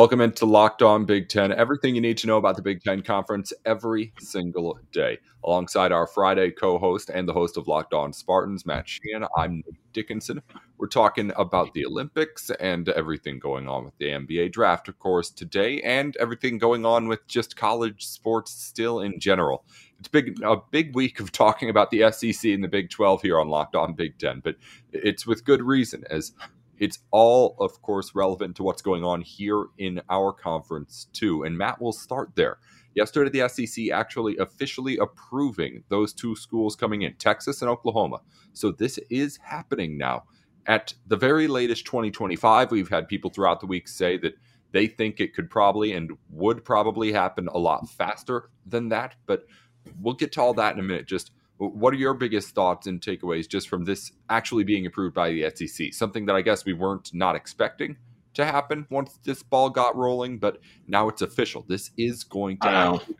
Welcome into Locked On Big Ten. Everything you need to know about the Big Ten Conference every single day. Alongside our Friday co host and the host of Locked On Spartans, Matt Sheehan, I'm Nate Dickinson. We're talking about the Olympics and everything going on with the NBA draft, of course, today, and everything going on with just college sports still in general. It's big a big week of talking about the SEC and the Big 12 here on Locked On Big Ten, but it's with good reason as it's all, of course, relevant to what's going on here in our conference, too. And Matt will start there. Yesterday, the SEC actually officially approving those two schools coming in, Texas and Oklahoma. So this is happening now. At the very latest 2025, we've had people throughout the week say that they think it could probably and would probably happen a lot faster than that. But we'll get to all that in a minute. Just what are your biggest thoughts and takeaways just from this actually being approved by the SEC? Something that I guess we weren't not expecting to happen once this ball got rolling, but now it's official. This is going to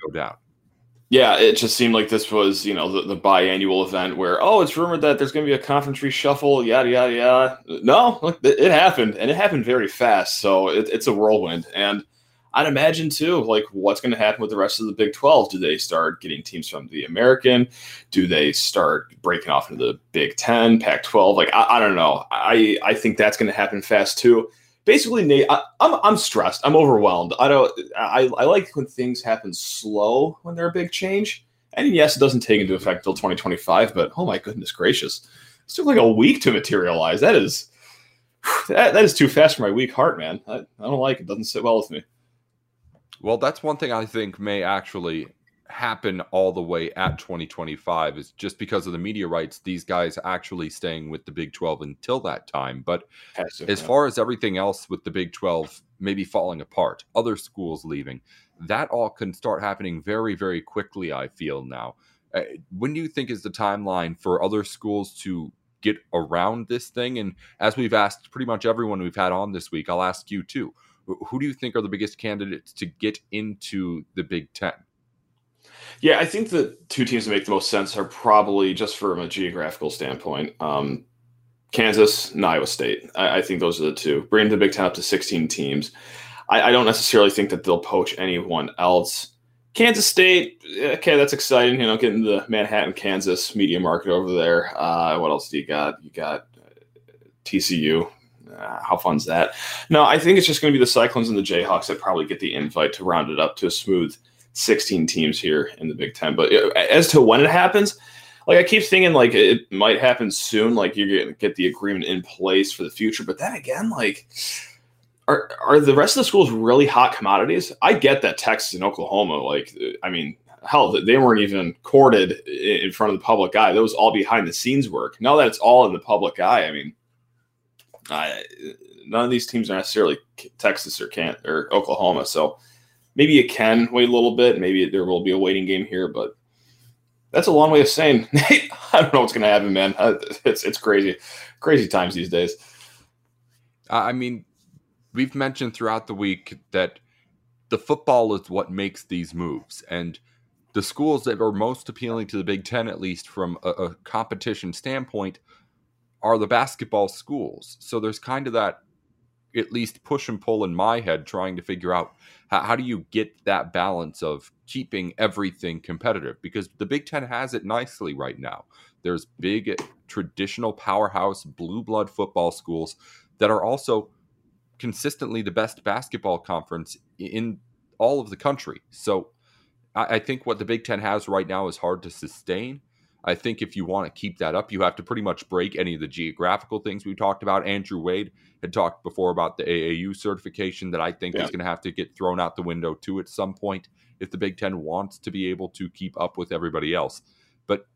go down. Yeah, it just seemed like this was, you know, the, the biannual event where, oh, it's rumored that there's going to be a conference reshuffle, yada, yada, yada. No, look, it, it happened, and it happened very fast. So it, it's a whirlwind. And – I'd imagine too, like what's going to happen with the rest of the Big 12? Do they start getting teams from the American? Do they start breaking off into the Big 10, Pac 12? Like, I, I, don't know. I, I think that's going to happen fast too. Basically, Nate, I, am I'm, I'm stressed. I'm overwhelmed. I don't, I, I like when things happen slow when they're a big change. And yes, it doesn't take into effect until 2025, but oh my goodness gracious. It took like a week to materialize. That is, that, that is too fast for my weak heart, man. I, I don't like it. it doesn't sit well with me. Well, that's one thing I think may actually happen all the way at 2025 is just because of the media rights these guys actually staying with the Big 12 until that time. But as far as everything else with the Big 12 maybe falling apart other schools leaving that all can start happening very very quickly I feel now. Uh, when do you think is the timeline for other schools to get around this thing? And as we've asked pretty much everyone we've had on this week I'll ask you too who do you think are the biggest candidates to get into the Big Ten? Yeah, I think the two teams that make the most sense are probably just from a geographical standpoint. Um, Kansas and Iowa State. I, I, think those are the two. Bring the Big Ten up to 16 teams. I, I, don't necessarily think that they'll poach anyone else. Kansas State, okay, that's exciting. You know, getting the Manhattan, Kansas media market over there. Uh, what else do you got? You got TCU uh, how fun's that? No, I think it's just going to be the Cyclones and the Jayhawks that probably get the invite to round it up to a smooth 16 teams here in the Big Ten. But as to when it happens, like I keep thinking, like it might happen soon. Like you're to get the agreement in place for the future. But then again, like. Are, are the rest of the schools really hot commodities? I get that Texas and Oklahoma, like, I mean, hell, they weren't even courted in front of the public eye. That was all behind the scenes work. Now that it's all in the public eye, I mean, none of these teams are necessarily Texas or can or Oklahoma, so maybe you can wait a little bit. Maybe there will be a waiting game here, but that's a long way of saying I don't know what's going to happen, man. Uh, it's it's crazy, crazy times these days. I mean, we've mentioned throughout the week that the football is what makes these moves, and the schools that are most appealing to the Big Ten, at least from a, a competition standpoint, are the basketball schools. So there's kind of that at least push and pull in my head trying to figure out how, how, do you get that balance of keeping everything competitive? Because the big ten has it nicely right now. There's big traditional powerhouse blue blood football schools that are also consistently the best basketball conference in all of the country. So I, I think what the big ten has right now is hard to sustain I think if you want to keep that up, you have to pretty much break any of the geographical things we talked about. Andrew Wade had talked before about the AAU certification that I think yeah. is going to have to get thrown out the window too at some point if the Big Ten wants to be able to keep up with everybody else. But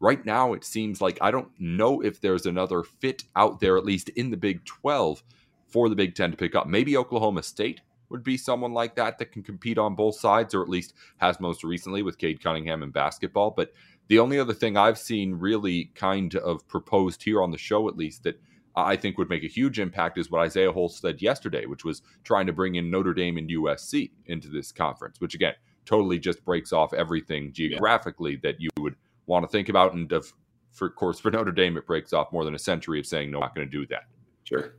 right now, it seems like I don't know if there's another fit out there, at least in the Big 12, for the Big Ten to pick up. Maybe Oklahoma State would be someone like that that can compete on both sides, or at least has most recently with Cade Cunningham in basketball. But the only other thing I've seen really kind of proposed here on the show, at least, that I think would make a huge impact is what Isaiah Holtz said yesterday, which was trying to bring in Notre Dame and USC into this conference, which again totally just breaks off everything geographically yeah. that you would want to think about. And of, for of course, for Notre Dame, it breaks off more than a century of saying no, I'm not going to do that. Sure.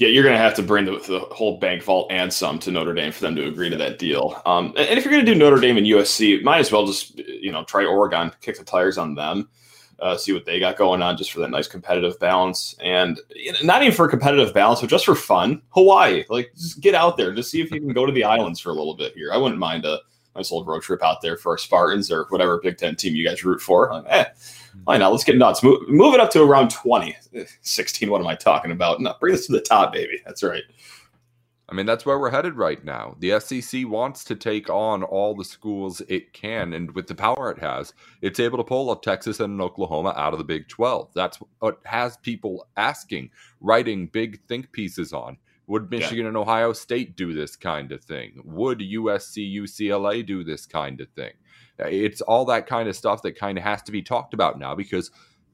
Yeah, you're going to have to bring the, the, whole bank vault and some to Notre Dame for them to agree to that deal. Um, and if you're going to do Notre Dame and USC, might as well just you know try Oregon, kick the tires on them uh, see what they got going on just for that nice competitive balance. And not even for competitive balance, but just for fun. Hawaii, like just get out there, just see if you can go to the islands for a little bit here. I wouldn't mind a nice little road trip out there for our Spartans or whatever Big Ten team you guys root for. Like, eh, why not? Let's get nuts. Move, move it up to around 20. 16, what am I talking about? No, bring this to the top, baby. That's right. I mean, that's where we're headed right now. The SEC wants to take on all the schools it can, and with the power it has, it's able to pull up Texas and Oklahoma out of the Big 12. That's what has people asking, writing big think pieces on. Would Michigan yeah. and Ohio State do this kind of thing? Would USC, UCLA do this kind of thing? It's all that kind of stuff that kind of has to be talked about now because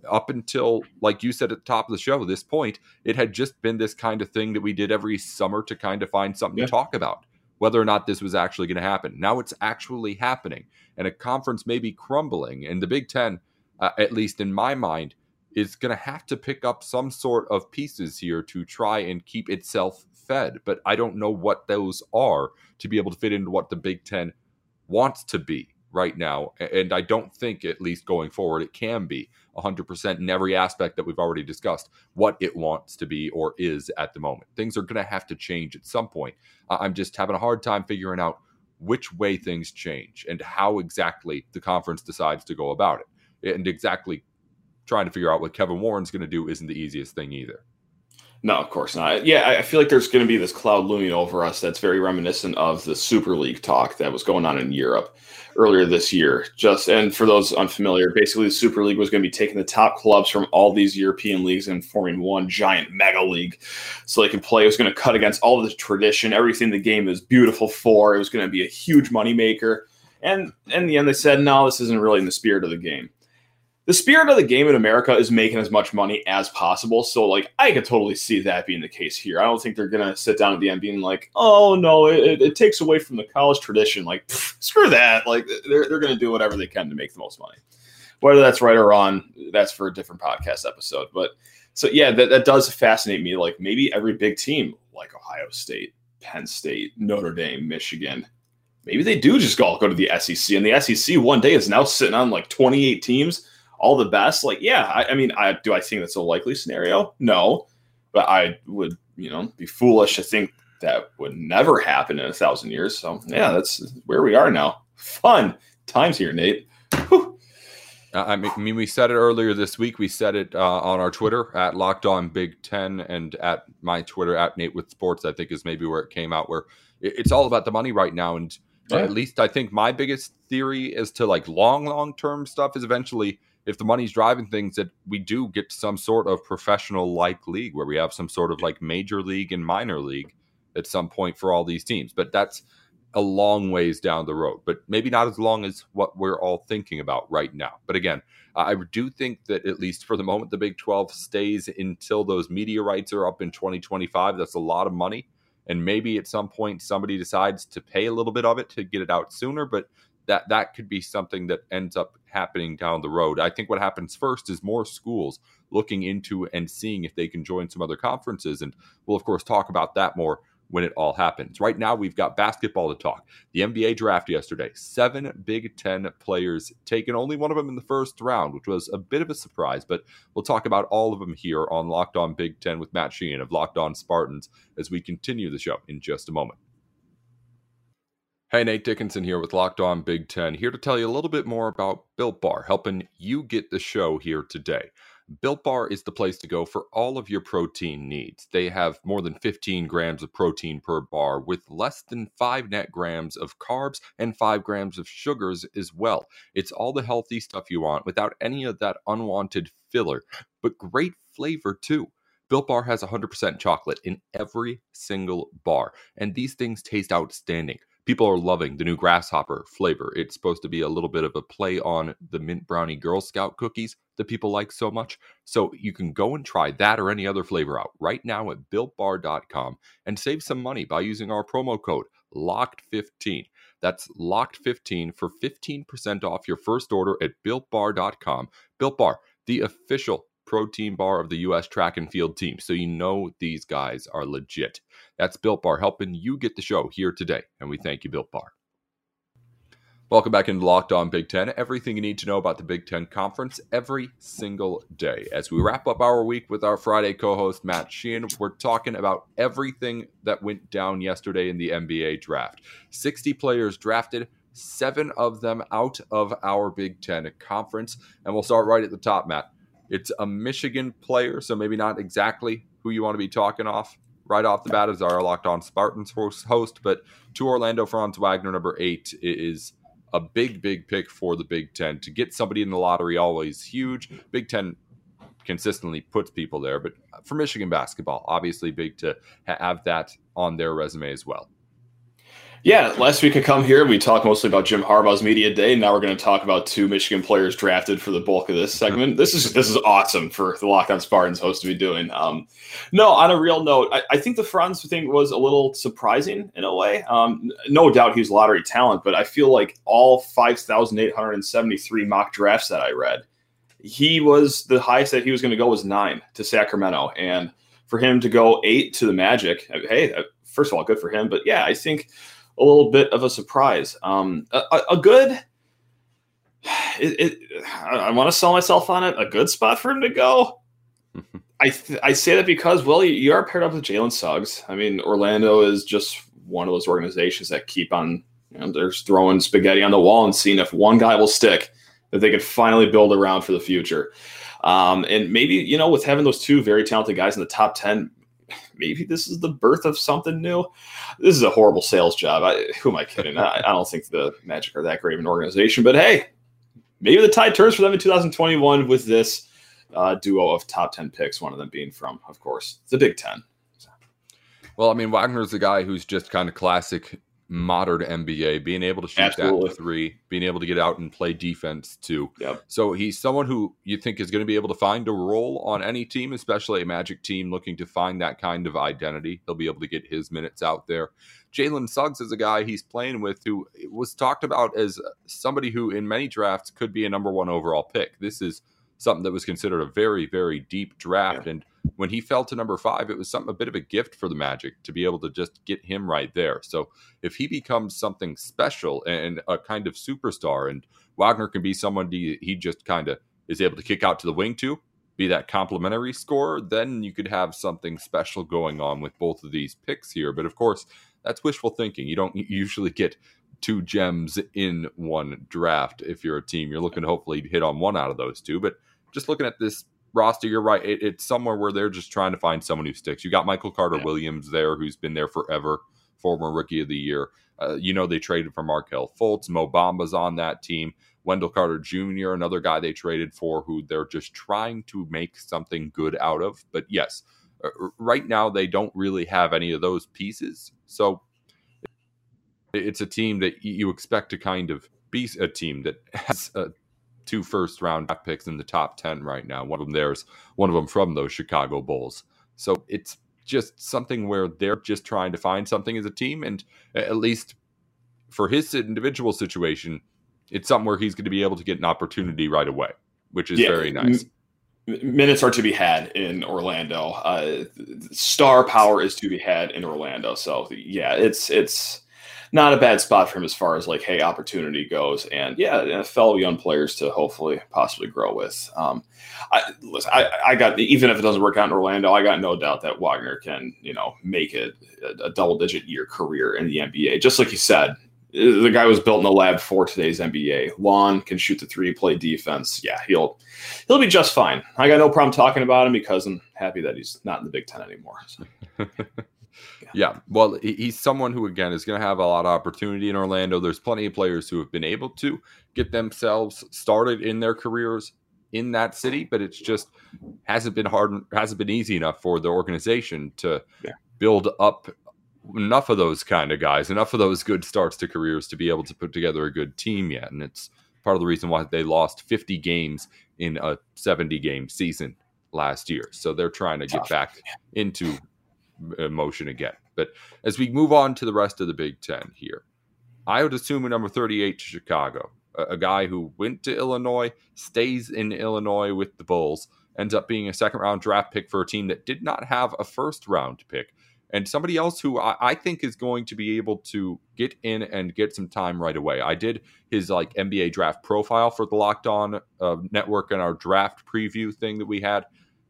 up until, like you said at the top of the show, this point, it had just been this kind of thing that we did every summer to kind of find something yeah. to talk about, whether or not this was actually going to happen. Now it's actually happening, and a conference may be crumbling. And the Big Ten, uh, at least in my mind, is going to have to pick up some sort of pieces here to try and keep itself fed. But I don't know what those are to be able to fit into what the Big Ten wants to be right now. And I don't think, at least going forward, it can be 100% in every aspect that we've already discussed what it wants to be or is at the moment. Things are going to have to change at some point. I'm just having a hard time figuring out which way things change and how exactly the conference decides to go about it. And exactly trying to figure out what Kevin Warren's going to do isn't the easiest thing either. No, of course not. Yeah, I feel like there's going to be this cloud looming over us that's very reminiscent of the Super League talk that was going on in Europe earlier this year. Just and for those unfamiliar, basically the Super League was going to be taking the top clubs from all these European leagues and forming one giant mega league, so they could play. It was going to cut against all the tradition, everything the game is beautiful for. It was going to be a huge moneymaker. And in the end, they said, no, this isn't really in the spirit of the game the spirit of the game in America is making as much money as possible. So, like, I could totally see that being the case here. I don't think they're gonna sit down at the end being like, "Oh no, it, it takes away from the college tradition." Like, pff, screw that. Like, they're they're gonna do whatever they can to make the most money. Whether that's right or wrong, that's for a different podcast episode. But so yeah, that, that does fascinate me. Like, maybe every big team, like Ohio State, Penn State, Notre Dame, Michigan, maybe they do just all go to the SEC, and the SEC one day is now sitting on like 28 teams all the best. Like, yeah, I, I mean, I do I think that's a likely scenario? No, but I would, you know, be foolish to think that would never happen in a thousand years. So yeah, that's where we are now. Fun times here, Nate. Whew. I mean, we said it earlier this week. We said it uh, on our Twitter at Locked On Big Ten and at my Twitter at Nate with Sports. I think is maybe where it came out. Where it's all about the money right now, and yeah. at least I think my biggest theory as to like long, long term stuff is eventually if the money's driving things that we do get some sort of professional like league where we have some sort of like major league and minor league at some point for all these teams. But that's a long ways down the road but maybe not as long as what we're all thinking about right now. But again i do think that at least for the moment the big 12 stays until those media rights are up in 2025 that's a lot of money. And maybe at some point somebody decides to pay a little bit of it to get it out sooner but that that could be something that ends up happening down the road. I think what happens first is more schools looking into and seeing if they can join some other conferences and we'll of course talk about that more when it all happens. Right now we've got basketball to talk. The NBA draft yesterday, 7 Big 10 players taken, only one of them in the first round, which was a bit of a surprise, but we'll talk about all of them here on Locked On Big 10 with Matt Sheehan of Locked On Spartans as we continue the show in just a moment. Hey, Nate Dickinson here with Locked On Big Ten, here to tell you a little bit more about Built Bar, helping you get the show here today. Built Bar is the place to go for all of your protein needs. They have more than 15 grams of protein per bar, with less than 5 net grams of carbs and 5 grams of sugars as well. It's all the healthy stuff you want without any of that unwanted filler, but great flavor too. Built Bar has 100% chocolate in every single bar, and these things taste outstanding. People are loving the new grasshopper flavor. It's supposed to be a little bit of a play on the mint brownie Girl Scout cookies that people like so much. So you can go and try that or any other flavor out right now at builtbar.com and save some money by using our promo code LOCKED15. That's LOCKED15 for 15% off your first order at builtbar.com. Built Bar, the official protein bar of the U.S. track and field team. So you know these guys are legit. That's Built Bar helping you get the show here today. And we thank you, Built Bar. Welcome back into Locked On Big Ten. Everything you need to know about the Big Ten Conference every single day. As we wrap up our week with our Friday co host, Matt Sheehan, we're talking about everything that went down yesterday in the NBA draft. 60 players drafted, seven of them out of our Big Ten Conference. And we'll start right at the top, Matt. It's a Michigan player, so maybe not exactly who you want to be talking off right off the bat as our Locked On Spartans host, but to Orlando Franz Wagner, number eight, is a big, big pick for the Big Ten. To get somebody in the lottery, always huge. Big Ten consistently puts people there, but for Michigan basketball, obviously big to have that on their resume as well. Yeah, last week I come here, we talked mostly about Jim Harbaugh's media day. Now we're going to talk about two Michigan players drafted for the bulk of this segment. This is this is awesome for the Locked On Spartans host to be doing. Um, no, on a real note, I, I, think the Franz thing was a little surprising in a way. Um, no doubt he's lottery talent, but I feel like all five thousand eight hundred and seventy three mock drafts that I read, he was the highest that he was going to go was nine to Sacramento, and for him to go eight to the Magic, hey, first of all, good for him. But yeah, I think a little bit of a surprise. Um, a, a good. It, it, I want to sell myself on it. A good spot for him to go. I th- I say that because well, you, you are paired up with Jalen Suggs. I mean, Orlando is just one of those organizations that keep on. You know, they're throwing spaghetti on the wall and seeing if one guy will stick that they could finally build around for the future. Um, and maybe you know, with having those two very talented guys in the top ten, maybe this is the birth of something new. This is a horrible sales job. I, who am I kidding? I, I, don't think the Magic are that great of an organization, but hey, maybe the tide turns for them in 2021 with this uh, duo of top 10 picks, one of them being from, of course, the Big Ten. Well, I mean, Wagner's the guy who's just kind of classic modern NBA, being able to shoot Absolutely. that three, being able to get out and play defense too. Yep. So he's someone who you think is going to be able to find a role on any team, especially a Magic team looking to find that kind of identity. He'll be able to get his minutes out there. Jalen Suggs is a guy he's playing with who was talked about as somebody who in many drafts could be a number one overall pick. This is something that was considered a very, very deep draft. Yeah. And when he fell to number five, it was something a bit of a gift for the Magic to be able to just get him right there. So if he becomes something special and a kind of superstar, and Wagner can be someone he, just kind of is able to kick out to the wing to, be that complementary score, then you could have something special going on with both of these picks here. But of course, that's wishful thinking. You don't usually get two gems in one draft if you're a team. You're looking to hopefully hit on one out of those two. But just looking at this roster, you're right. It, it's somewhere where they're just trying to find someone who sticks. You got Michael Carter yeah. Williams there, who's been there forever, former rookie of the year. Uh, you know, they traded for Markelle Fultz. Mo Bamba's on that team. Wendell Carter Jr., another guy they traded for, who they're just trying to make something good out of. But yes, uh, right now they don't really have any of those pieces. So it's a team that you expect to kind of be a team that has a two first round draft picks in the top 10 right now. One of them there's one of them from those Chicago Bulls. So it's just something where they're just trying to find something as a team. And at least for his individual situation, it's something where he's going to be able to get an opportunity right away, which is yeah, very nice. minutes are to be had in Orlando. Uh, star power is to be had in Orlando. So yeah, it's it's not a bad spot for him as far as like, hey, opportunity goes. And yeah, fellow young players to hopefully possibly grow with. Um, I, listen, I, I got, even if it doesn't work out in Orlando, I got no doubt that Wagner can, you know, make it a, a double digit year career in the NBA. Just like you said, the guy was built in the lab for today's NBA. Long can shoot the three, play defense. Yeah, he'll he'll be just fine. I got no problem talking about him because I'm happy that he's not in the Big Ten anymore. So. Yeah, well, he's someone who again is going to have a lot of opportunity in Orlando. There's plenty of players who have been able to get themselves started in their careers in that city, but it's just hasn't been hard, hasn't been easy enough for the organization to yeah. build up enough of those kind of guys, enough of those good starts to careers to be able to put together a good team yet. And it's part of the reason why they lost 50 games in a 70 game season last year. So they're trying to get back into motion again. But as we move on to the rest of the Big Ten here, Ayo Dosunmu a number 38 to Chicago, a, a guy who went to Illinois, stays in Illinois with the Bulls, ends up being a second round draft pick for a team that did not have a first round pick. And somebody else who I, I think is going to be able to get in and get some time right away. I did his like NBA draft profile for the Locked On uh, Network and our draft preview thing that we had,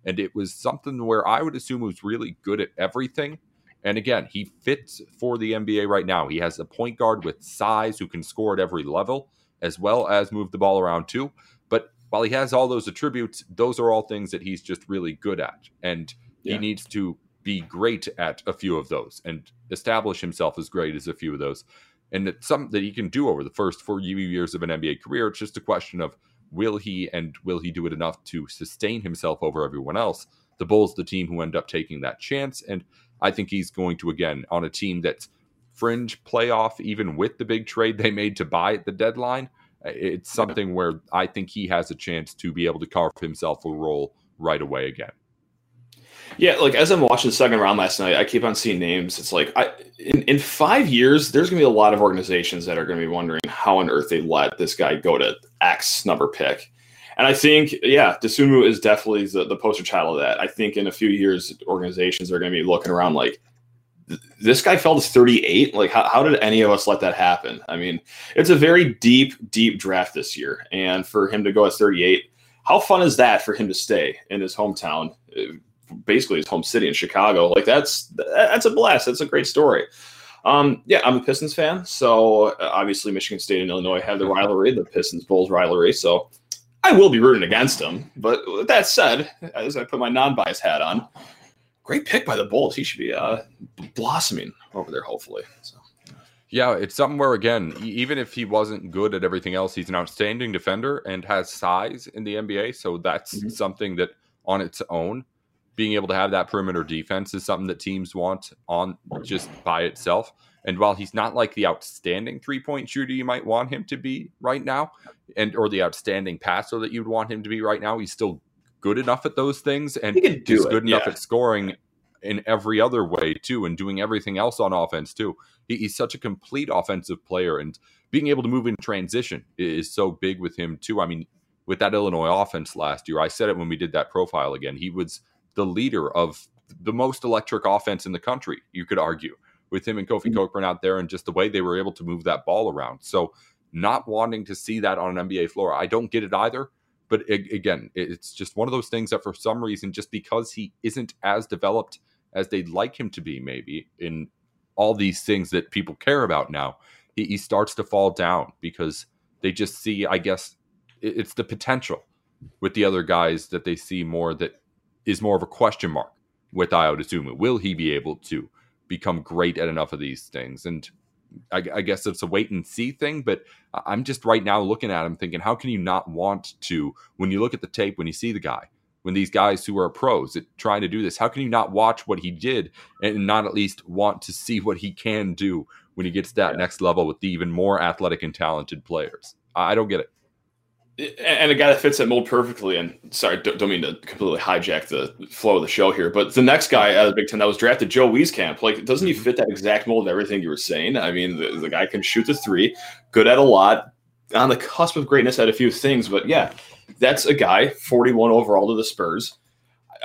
and it was something where Ayo Dosunmu was really good at everything and again, he fits for the NBA right now. He has a point guard with size who can score at every level, as well as move the ball around too. But while he has all those attributes, those are all things that he's just really good at. And yeah. he needs to be great at a few of those and establish himself as great as a few of those. And it's something that he can do over the first four years of an NBA career. It's just a question of will he and will he do it enough to sustain himself over everyone else? The Bulls, the team who end up taking that chance. And I think he's going to, again, on a team that's fringe playoff, even with the big trade they made to buy at the deadline. Uh, it's something where I think he has a chance to be able to carve himself a role right away again. Yeah, like as I'm watching the second round last night, I keep on seeing names. It's like I in, in five years, there's gonna be a lot of organizations that are gonna be wondering how on earth they let this guy go to X number pick. And I think, yeah, Dosunmu is definitely the, the poster child of that. I think in a few years, organizations are to be looking around like, this guy fell to 38. Like, how, how did any of us let that happen? I mean, it's a very deep, deep draft this year. And for him to go at 38, how fun is that for him to stay in his hometown, basically his home city in Chicago? Like, that's that's a blast. That's a great story. Um, yeah, I'm a Pistons fan. So obviously, Michigan State and Illinois have the rivalry, the Pistons Bulls rivalry. So I will be rooting against him. But with that said, as I put my non-bias hat on, great pick by the Bulls. He should be uh, blossoming over there, hopefully. So. Yeah, it's something where again, even if he wasn't good at everything else, he's an outstanding defender and has size in the NBA. So that's mm-hmm. something that on its own, being able to have that perimeter defense is something that teams want on just by itself. And while he's not like the outstanding three point shooter you might want him to be right now, and or the outstanding passer that you'd want him to be right now, he's still good enough at those things, and he's good enough yeah. at scoring in every other way too, and doing everything else on offense too. He, he's such a complete offensive player, and being able to move in transition is so big with him too. I mean, with that Illinois offense last year, I said it when we did that profile again. He was the leader of the most electric offense in the country. You could argue with him and Kofi mm-hmm. Cockburn out there and just the way they were able to move that ball around. So, not wanting to see that on an NBA floor, I don't get it either. But again, it's just one of those things that for some reason, just because he isn't as developed as they'd like him to be, maybe in all these things that people care about now, he, he starts to fall down because they just see, I guess, it's the potential with the other guys that they see more that is more of a question mark with Ayo Dosunmu. Will he be able to? become great at enough of these things. And I, I, guess it's a wait and see thing, but I'm just right now looking at him thinking, how can you not want to, when you look at the tape, when you see the guy, when these guys who are pros at trying to do this, how can you not watch what he did and not at least want to see what he can do when he gets to that yeah. next level with the even more athletic and talented players? I don't get it and a guy that fits that mold perfectly. And sorry, don't, don't, mean to completely hijack the flow of the show here, but the next guy out of the Big Ten that was drafted, Joe Wieskamp, like doesn't he mm-hmm. fit that exact mold of everything you were saying? I mean, the, the, guy can shoot the three, good at a lot, on the cusp of greatness at a few things. But yeah, that's a guy 41 overall to the Spurs.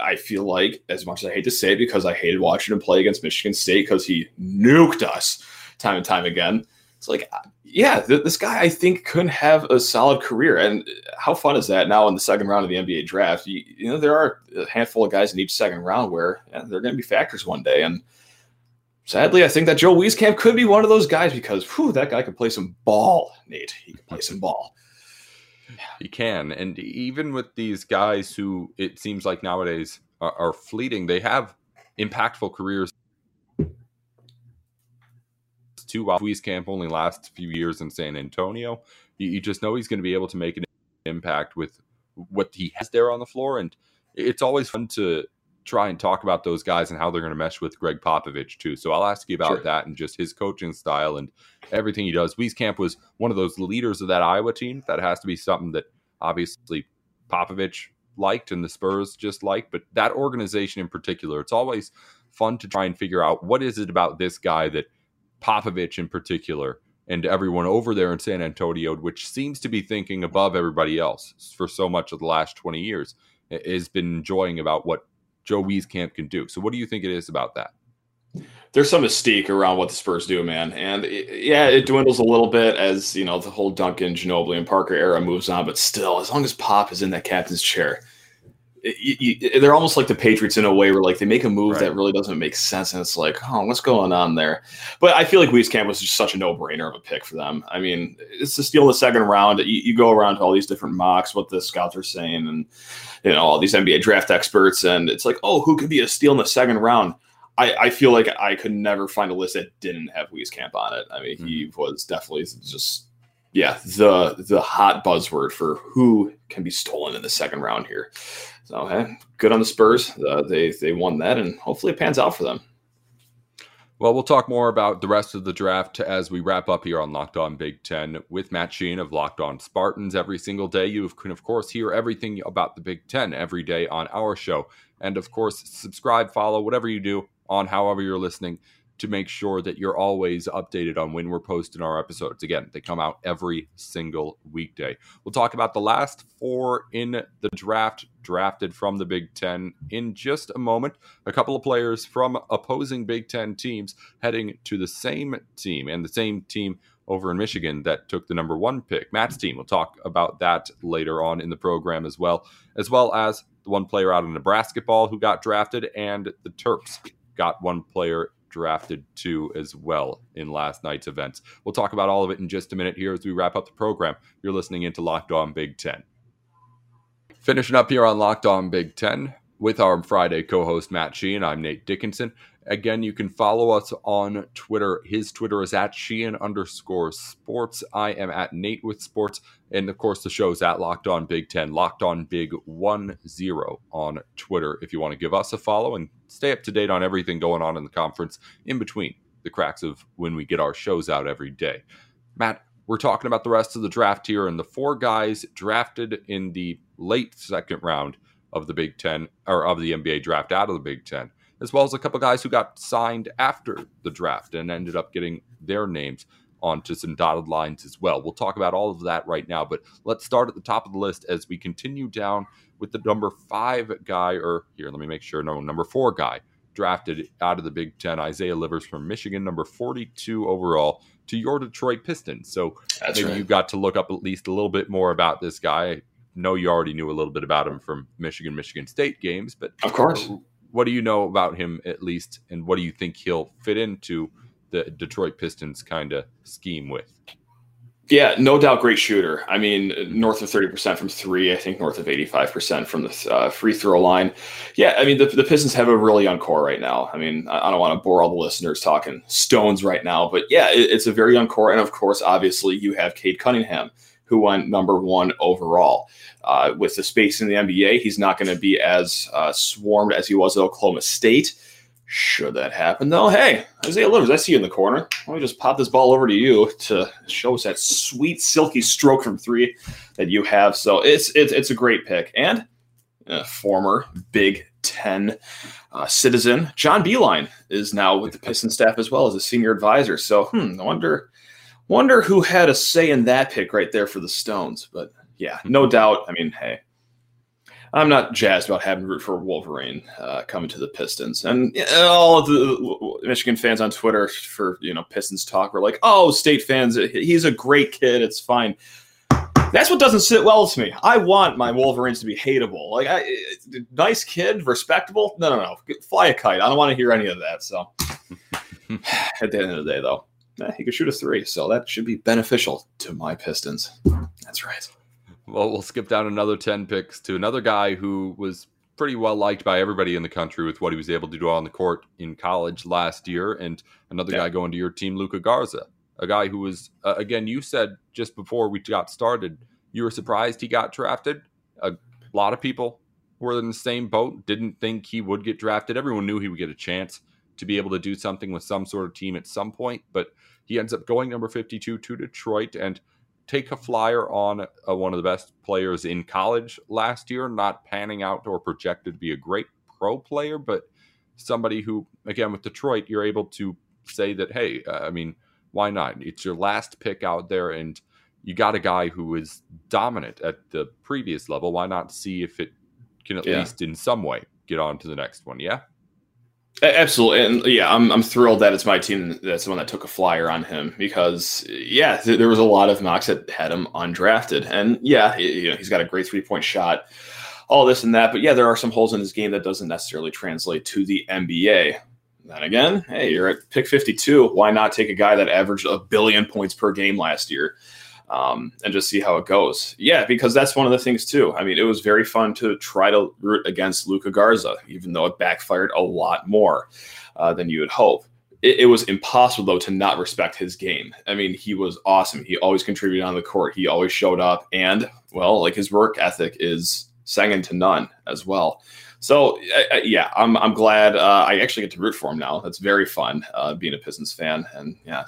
I feel like, as much as I hate to say it, because I hated watching him play against Michigan State because he nuked us time and time again. It's like yeah, th- this guy I think could have a solid career. And how fun is that now in the second round of the NBA draft? You, you know, there are a handful of guys in each second round where yeah, they're going to be factors one day. And sadly, I think that Joe Wieskamp could be one of those guys because whew, that guy could play some ball, Nate. He can play some ball. He can. And even with these guys who it seems like nowadays are, are fleeting, they have impactful careers too. While Camp only lasts a few years in San Antonio, you, you just know he's going to be able to make an impact with what he has there on the floor. And it's always fun to try and talk about those guys and how they're going to mesh with Gregg Popovich too. So I'll ask you about sure. that and just his coaching style and everything he does. Wieskamp was one of those leaders of that Iowa team. That has to be something that obviously Popovich liked and the Spurs just liked, but that organization in particular, it's always fun to try and figure out what is it about this guy that Popovich in particular and everyone over there in San Antonio, which seems to be thinking above everybody else for so much of the last 20 years, has been enjoying about what Joe Wieskamp can do. So, what do you think it is about that? There's some mystique around what the Spurs do, man, and it, yeah, it dwindles a little bit as you know the whole Duncan, Ginobili, and Parker era moves on. But still, as long as Pop is in that captain's chair, you, you, they're almost like the Patriots in a way where like they make a move right. that really doesn't make sense, and it's like, oh, what's going on there? But I feel like Wieskamp was just such a no brainer of a pick for them. I mean, it's to steal the second round. You, you, go around to all these different mocks, what the scouts are saying, and you know all these NBA draft experts, and it's like, oh, who could be a steal in the second round? I, I feel like I could never find a list that didn't have Wieskamp on it. I mean, mm-hmm. he was definitely just yeah the the hot buzzword for who can be stolen in the second round here. So hey, good on the Spurs. Uh, they they won that, and hopefully it pans out for them. Well, we'll talk more about the rest of the draft as we wrap up here on Locked On Big Ten with Matt Sheehan of Locked On Spartans. Every single day, you can, of course, hear everything about the Big Ten every day on our show. And of course, subscribe, follow, whatever you do on however you're listening to make sure that you're always updated on when we're posting our episodes. Again, they come out every single weekday. We'll talk about the last four in the draft drafted from the Big Ten in just a moment. A couple of players from opposing Big Ten teams heading to the same team and the same team over in Michigan that took the number one pick. Matt's team. We'll talk about that later on in the program as well, as well as the one player out of Nebraska ball who got drafted and the Terps got one player drafted to as well in last night's events. We'll talk about all of it in just a minute here as we wrap up the program. You're listening into Locked On Big Ten. Finishing up here on Locked On Big Ten with our Friday co host Matt Sheehan. I'm Nate Dickinson. Again, you can follow us on Twitter. His Twitter is at Sheehan underscore sports. I am at Nate with sports. And of course, the show is at Locked On Big Ten, Locked On Big 1 0 on Twitter. If you want to give us a follow and stay up to date on everything going on in the conference in between the cracks of when we get our shows out every day. Matt, we're talking about the rest of the draft here and the four guys drafted in the late second round of the Big Ten or of the NBA draft out of the Big Ten as well as a couple guys who got signed after the draft and ended up getting their names onto some dotted lines as well. We'll talk about all of that right now, but let's start at the top of the list as we continue down with the number five guy, or here, let me make sure, no, number four guy drafted out of the Big Ten, Isaiah Livers from Michigan, number 42 overall to your Detroit Pistons. So That's maybe right. you got to look up at least a little bit more about this guy. I know you already knew a little bit about him from Michigan, Michigan State games, but of course, what do you know about him at least, and what do you think he'll fit into the Detroit Pistons kind of scheme with? Yeah, no doubt, great shooter. I mean, north of thirty percent from three. I think north of eighty-five percent from the uh, free throw line. Yeah, I mean, the, the Pistons have a really young core right now. I mean, I, I don't want to bore all the listeners talking stones right now, but yeah, it, it's a very young core, and of course, obviously, you have Cade Cunningham, who went number one overall. Uh, with the space in the NBA, he's not going to be as uh, swarmed as he was at Oklahoma State. Should that happen, though, hey, Isaiah Livers, I see you in the corner. Let me just pop this ball over to you to show us that sweet, silky stroke from three that you have. So it's it's, it's a great pick. And uh, former Big Ten uh, citizen John Beilein is now with the Piston staff as well as a senior advisor. So hmm, I wonder wonder who had a say in that pick right there for the Stones. But yeah, no doubt. I mean, hey, I'm not jazzed about having root for Wolverine uh, coming to the Pistons, and all of the Michigan fans on Twitter for you know Pistons talk were like, "Oh, State fans, he's a great kid. It's fine." That's what doesn't sit well with me. I want my Wolverines to be hateable. Like, I, nice kid, respectable. No, no, no. Fly a kite. I don't want to hear any of that. So, at the end of the day, though, eh, he could shoot a three, so that should be beneficial to my Pistons. That's right. Well, we'll skip down another 10 picks to another guy who was pretty well liked by everybody in the country with what he was able to do on the court in college last year. And another yeah. guy going to your team, Luka Garza, a guy who was, uh, again, you said just before we got started, you were surprised he got drafted. a lot of people were in the same boat, didn't think he would get drafted. Everyone knew he would get a chance to be able to do something with some sort of team at some point, but he ends up going number 52 to Detroit and take a flyer on uh, one of the best players in college last year, not panning out or projected to be a great pro player, but somebody who, again, with Detroit, you're able to say that, hey, uh, I mean, why not? It's your last pick out there, and you got a guy who is dominant at the previous level. Why not see if it can at yeah. least in some way get on to the next one? Yeah. Absolutely, and yeah, I'm I'm thrilled that it's my team that's the one that took a flyer on him because yeah, th- there was a lot of mocks that had him undrafted, and yeah, you know, he's got a great three point shot, all this and that, but yeah, there are some holes in his game that doesn't necessarily translate to the NBA. Then again, hey, you're at pick 52. Why not take a guy that averaged a billion points per game last year? Um, and just see how it goes. Yeah, because that's one of the things too. I mean, it was very fun to try to root against Luka Garza, even though it backfired a lot more uh, than you would hope. It, it, was impossible though to not respect his game. I mean, he was awesome. He always contributed on the court. He always showed up, and well, like his work ethic is second to none as well. So uh, yeah, I'm I'm glad uh, I actually get to root for him now. That's very fun uh, being a Pistons fan, and yeah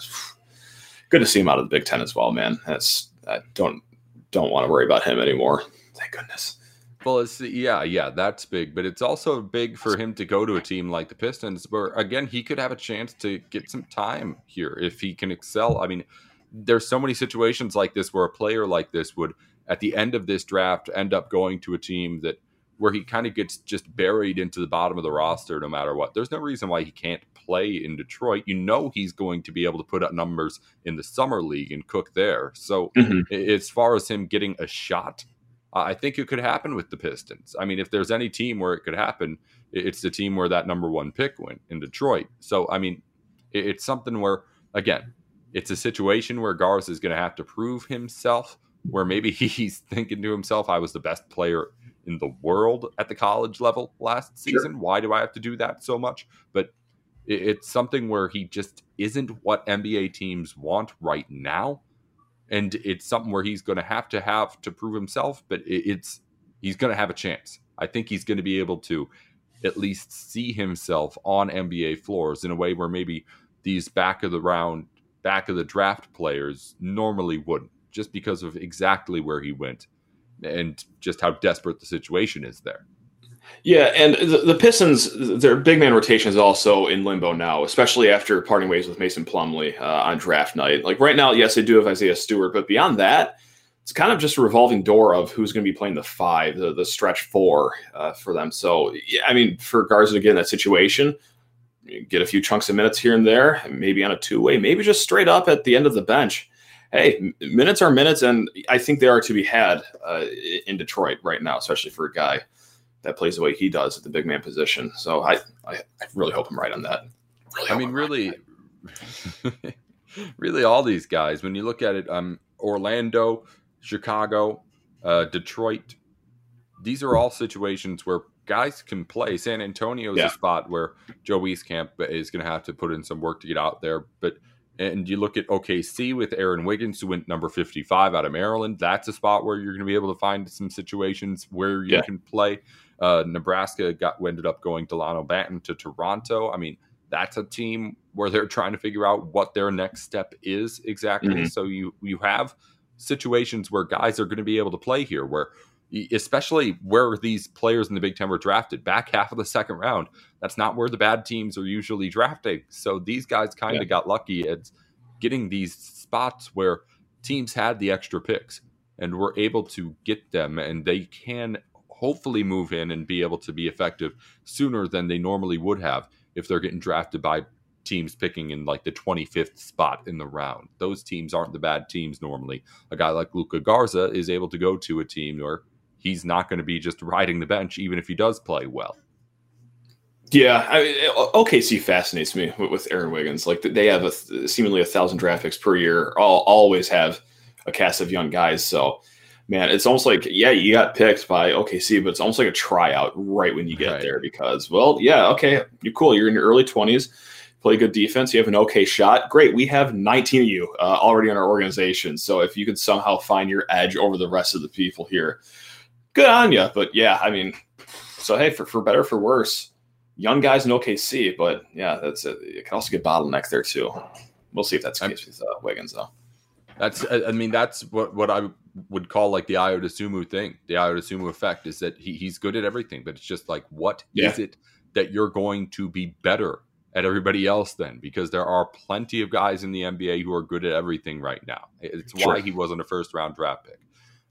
good to see him out of the Big Ten as well, man. That's I don't don't want to worry about him anymore. Thank goodness. Well, it's yeah, yeah, that's big, but it's also big for him to go to a team like the Pistons, where again he could have a chance to get some time here if he can excel. I mean, there's so many situations like this where a player like this would, at the end of this draft, end up going to a team that where he kind of gets just buried into the bottom of the roster no matter what. There's no reason why he can't play in Detroit. You know he's going to be able to put up numbers in the summer league and cook there. So mm-hmm. as far as him getting a shot, I think it could happen with the Pistons. I mean, if there's any team where it could happen, it's the team where that number one pick went in Detroit. So I mean, it's something where again, it's a situation where Garza is going to have to prove himself. Where maybe he's thinking to himself, "I was the best player in the world at the college level last season. Sure. Why do I have to do that so much? But it's something where he just isn't what NBA teams want right now. And it's something where he's going to have to have to prove himself, but it's he's going to have a chance. I think he's going to be able to at least see himself on NBA floors in a way where maybe these back of the round, back of the draft players normally wouldn't, just because of exactly where he went and just how desperate the situation is there. Yeah, and the, the, Pistons, their big man rotation is also in limbo now, especially after parting ways with Mason Plumlee uh, on draft night. Like right now, yes, they do have Isaiah Stewart, but beyond that, it's kind of just a revolving door of who's going to be playing the five, the, the stretch four uh, for them. So, yeah, I mean, for Garza to get in that situation, get a few chunks of minutes here and there, maybe on a two way, maybe just straight up at the end of the bench hey, minutes are minutes, and I think they are to be had uh, in Detroit right now, especially for a guy that plays the way he does at the big man position. So I, I, I really hope I'm right on that. Really I mean, really, really, all these guys. When you look at it, um, Orlando, Chicago, uh, Detroit. These are all situations where guys can play. San Antonio is yeah. a spot where Joe Wieskamp is going to have to put in some work to get out there, but and you look at OKC with Aaron Wiggins, who went number 55 out of Maryland. That's a spot where you're going to be able to find some situations where you yeah. can play. Uh, Nebraska got ended up going Delano Banton to Toronto. I mean, that's a team where they're trying to figure out what their next step is exactly. Mm-hmm. So you you have situations where guys are going to be able to play here, where especially where these players in the Big Ten were drafted, back half of the second round. That's not where the bad teams are usually drafting. So these guys kind of yeah. got lucky at getting these spots where teams had the extra picks and were able to get them, and they can hopefully move in and be able to be effective sooner than they normally would have if they're getting drafted by teams picking in like the 25th spot in the round. Those teams aren't the bad teams normally. A guy like Luka Garza is able to go to a team where he's not going to be just riding the bench, even if he does play well. Yeah, I mean, OKC fascinates me with Aaron Wiggins. Like they have a, seemingly a thousand draft picks per year. All always have a cast of young guys. So, man, it's almost like yeah, you got picked by OKC, but it's almost like a tryout right when you get right. there because, well, yeah, okay, you're cool. You're in your early twenties, play good defense. You have an okay shot. Great. We have 19 of you uh, already in our organization. So if you could somehow find your edge over the rest of the people here, good on you. But yeah, I mean, so hey, for, for better for worse, young guys in OKC. But yeah, that's it. It can also get bottleneck there too. We'll see if that's the case with uh, Wiggins though. That's I mean that's what what I would call like the Ayo Dosunmu thing, the Ayo Dosunmu effect is that he, he's good at everything, but it's just like what yeah. is it that you're going to be better at everybody else then? Because there are plenty of guys in the NBA who are good at everything right now. It's why he wasn't a first round draft pick.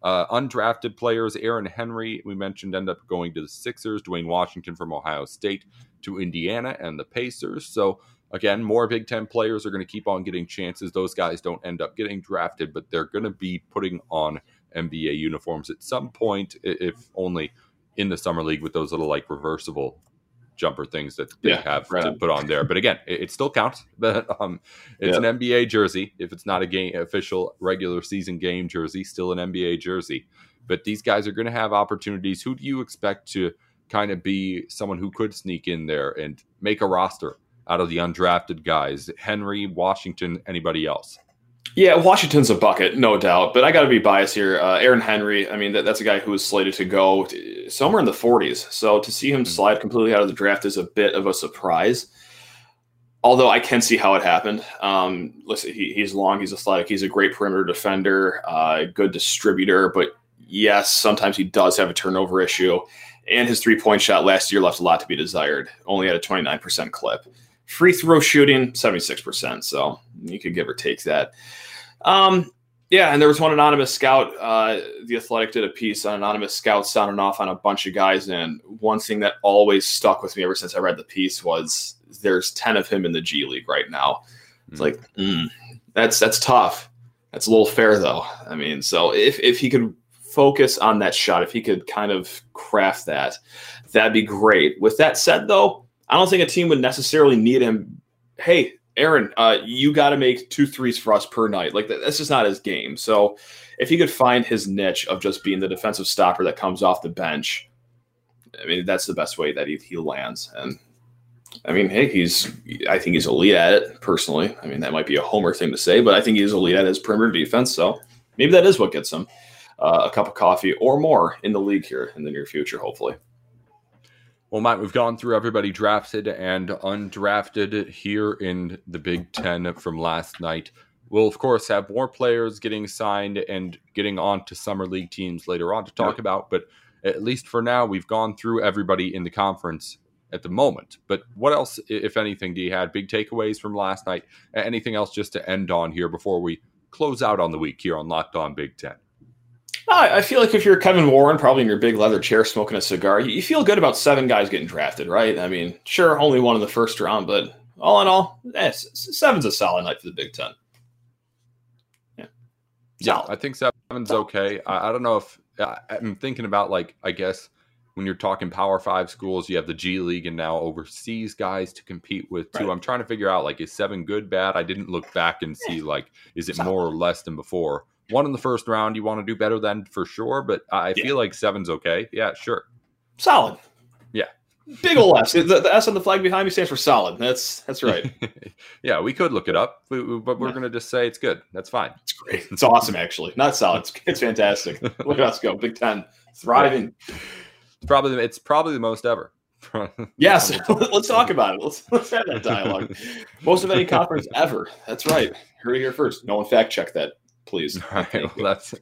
Uh, undrafted players, Aaron Henry, we mentioned, end up going to the Sixers, Duane Washington from Ohio State to Indiana and the Pacers. So again, more Big Ten players are going to keep on getting chances. Those guys don't end up getting drafted, but they're going to be putting on NBA uniforms at some point, if only in the summer league with those little like reversible jumper things that they yeah, have right. to put on there. But again, it, it still counts. But um, it's yep. an NBA jersey. If it's not a game official regular season game jersey, still an NBA jersey. But these guys are going to have opportunities. Who do you expect to kind of be someone who could sneak in there and make a roster out of the undrafted guys? Henry, Washington, anybody else? Yeah, Washington's a bucket, no doubt. But I got to be biased here. Uh, Aaron Henry, I mean, that, that's a guy who was slated to go somewhere in the 40s. So to see him hmm. slide completely out of the draft is a bit of a surprise. Although I can see how it happened. Um, listen, he, he's long, he's athletic, he's a great perimeter defender, uh, good distributor. But yes, sometimes he does have a turnover issue. And his three point shot last year left a lot to be desired, only at a 29% clip. Free throw shooting, 76%. So you could give or take that. Um, yeah, and there was one anonymous scout. Uh, the Athletic did a piece on anonymous scouts sounding off on a bunch of guys, and one thing that always stuck with me ever since I read the piece was there's ten of him in the G League right now. It's mm. like mm, that's that's tough. That's a little fair though. I mean, so if if he could focus on that shot, if he could kind of craft that, that'd be great. With that said, though, I don't think a team would necessarily need him. Hey, Aaron, uh, you got to make two threes for us per night. Like that's just not his game. So if he could find his niche of just being the defensive stopper that comes off the bench, I mean that's the best way that he, he lands. And I mean, hey, he's I think he's elite at it personally. I mean that might be a homer thing to say, but I think he's elite at his perimeter defense. So maybe that is what gets him uh, a cup of coffee or more in the league here in the near future, hopefully. Well, Matt, we've gone through everybody drafted and undrafted here in the Big Ten from last night. We'll, of course, have more players getting signed and getting on to summer league teams later on to talk about. But at least for now, we've gone through everybody in the conference at the moment. But what else, if anything, do you had big takeaways from last night? Anything else just to end on here before we close out on the week here on Locked On Big Ten? I feel like if you're Kevin Warren, probably in your big leather chair smoking a cigar, you feel good about seven guys getting drafted, right? I mean, sure, only one in the first round, but all in all, eh, seven's a solid night for the Big Ten. Yeah, yeah, I think seven's okay. I, I don't know if I'm thinking about like I guess when you're talking Power Five schools, you have the G League and now overseas guys to compete with too. Right. I'm trying to figure out like is seven good, bad? I didn't look back and see like is it more or less than before one in the first round you want to do better than for sure, but I yeah. feel like seven's okay. Yeah, sure. Solid. Yeah. Big ol' S. The, the, S on the flag behind me stands for solid. That's that's right. yeah, we could look it up, but we're yeah. going to just say it's good. That's fine. It's great. It's awesome, actually. Not solid. It's, it's fantastic. look at us go. Big Ten thriving. It's probably it's probably the most ever. yes, let's talk about it. Let's let's have that dialogue. Most of any conference ever. That's right. It here first. No one fact check that please. All right, well, that's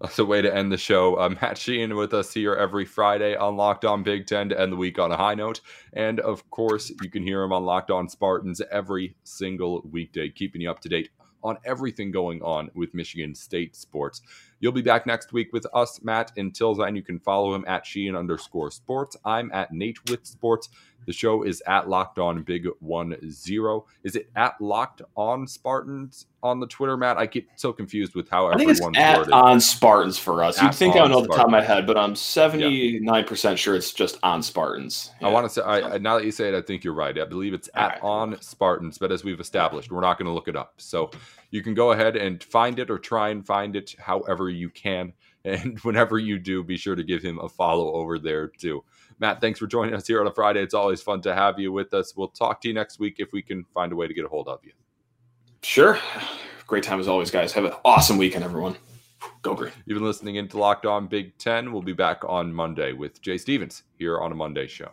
that's a way to end the show. Uh, Matt Sheehan with us here every Friday on Locked On Big Ten to end the week on a high note. And of course, you can hear him on Locked On Spartans every single weekday, keeping you up to date on everything going on with Michigan State sports. You'll be back next week with us, Matt. Until then, you can follow him at Sheehan underscore sports. I'm at Nate with sports. The show is at Locked On Big One Zero. Is it at Locked On Spartans on the Twitter, Matt? I get so confused with how I think it's at worded. on Spartans for us. You'd think I know the top of my head, but I'm 79 percent sure it's just on Spartans. Yeah. I want to say I, now that you say it, I think you're right. I believe it's at right. on Spartans, but as we've established, we're not going to look it up. So you can go ahead and find it or try and find it however you can. And whenever you do, be sure to give him a follow over there too. Matt, thanks for joining us here on a Friday. It's always fun to have you with us. We'll talk to you next week if we can find a way to get a hold of you. Sure. Great time as always, guys. Have an awesome weekend, everyone. Go green. You've been listening into Locked On Big Ten. We'll be back on Monday with Jay Stevens here on a Monday show.